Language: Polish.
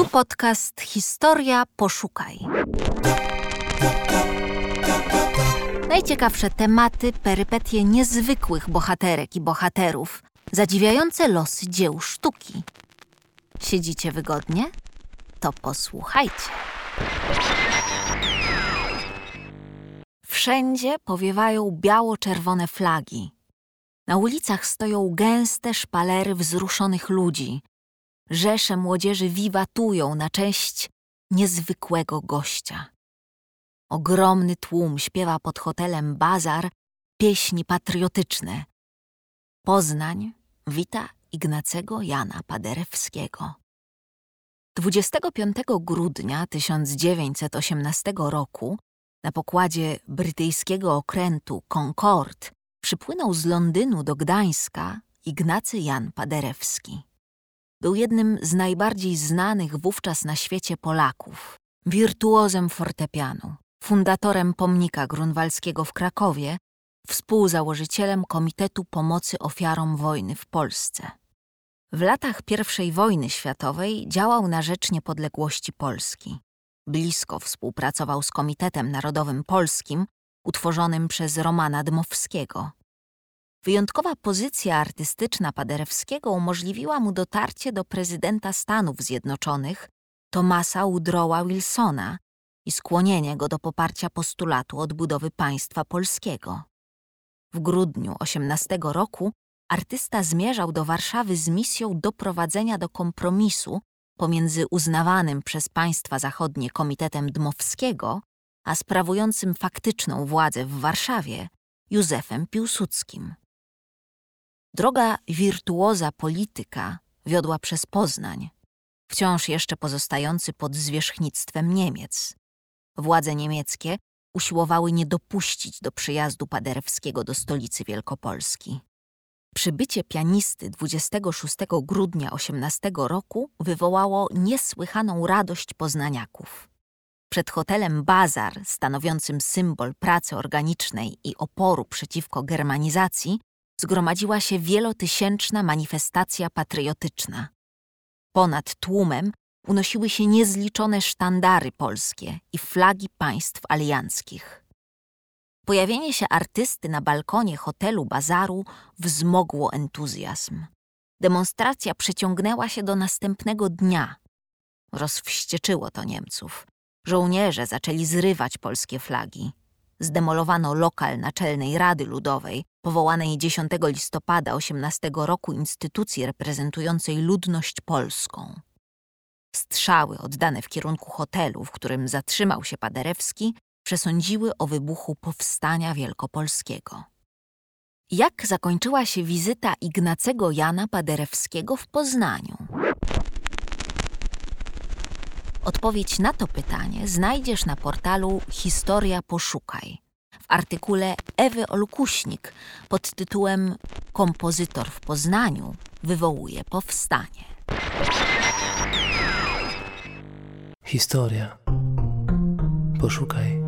Tu podcast Historia Poszukaj. Najciekawsze tematy, perypetie niezwykłych bohaterek i bohaterów, zadziwiające losy dzieł sztuki. Siedzicie wygodnie? To posłuchajcie. Wszędzie powiewają biało-czerwone flagi. Na ulicach stoją gęste szpalery wzruszonych ludzi. Rzesze młodzieży wiwatują na cześć niezwykłego gościa. Ogromny tłum śpiewa pod hotelem Bazar pieśni patriotyczne. Poznań wita Ignacego Jana Paderewskiego. 25 grudnia 1918 roku na pokładzie brytyjskiego okrętu Concord przypłynął z Londynu do Gdańska Ignacy Jan Paderewski. Był jednym z najbardziej znanych wówczas na świecie Polaków, wirtuozem fortepianu, fundatorem pomnika grunwaldzkiego w Krakowie, współzałożycielem Komitetu Pomocy Ofiarom Wojny w Polsce. W latach I wojny światowej działał na rzecz niepodległości Polski. Blisko współpracował z Komitetem Narodowym Polskim, utworzonym przez Romana Dmowskiego. Wyjątkowa pozycja artystyczna Paderewskiego umożliwiła mu dotarcie do prezydenta Stanów Zjednoczonych Thomasa Woodrowa Wilsona i skłonienie go do poparcia postulatu odbudowy państwa polskiego. W grudniu 18 roku artysta zmierzał do Warszawy z misją doprowadzenia do kompromisu pomiędzy uznawanym przez państwa zachodnie Komitetem Dmowskiego a sprawującym faktyczną władzę w Warszawie Józefem Piłsudskim. Droga wirtuoza polityka wiodła przez Poznań, wciąż jeszcze pozostający pod zwierzchnictwem Niemiec. Władze niemieckie usiłowały nie dopuścić do przyjazdu Paderewskiego do stolicy Wielkopolski. Przybycie pianisty 26 grudnia 18 roku wywołało niesłychaną radość poznaniaków. Przed hotelem Bazar, stanowiącym symbol pracy organicznej i oporu przeciwko germanizacji, zgromadziła się wielotysięczna manifestacja patriotyczna. Ponad tłumem unosiły się niezliczone sztandary polskie i flagi państw alianckich. Pojawienie się artysty na balkonie hotelu Bazaru wzmogło entuzjazm. Demonstracja przeciągnęła się do następnego dnia. Rozwścieczyło to Niemców. Żołnierze zaczęli zrywać polskie flagi. Zdemolowano lokal Naczelnej Rady Ludowej, powołanej 10 listopada 18 roku instytucji reprezentującej ludność polską. Strzały oddane w kierunku hotelu, w którym zatrzymał się Paderewski, przesądziły o wybuchu powstania wielkopolskiego. Jak zakończyła się wizyta Ignacego Jana Paderewskiego w Poznaniu? Odpowiedź na to pytanie znajdziesz na portalu Historia Poszukaj w artykule Ewy Olkuśnik pod tytułem Kompozytor w Poznaniu wywołuje powstanie. Historia. Poszukaj.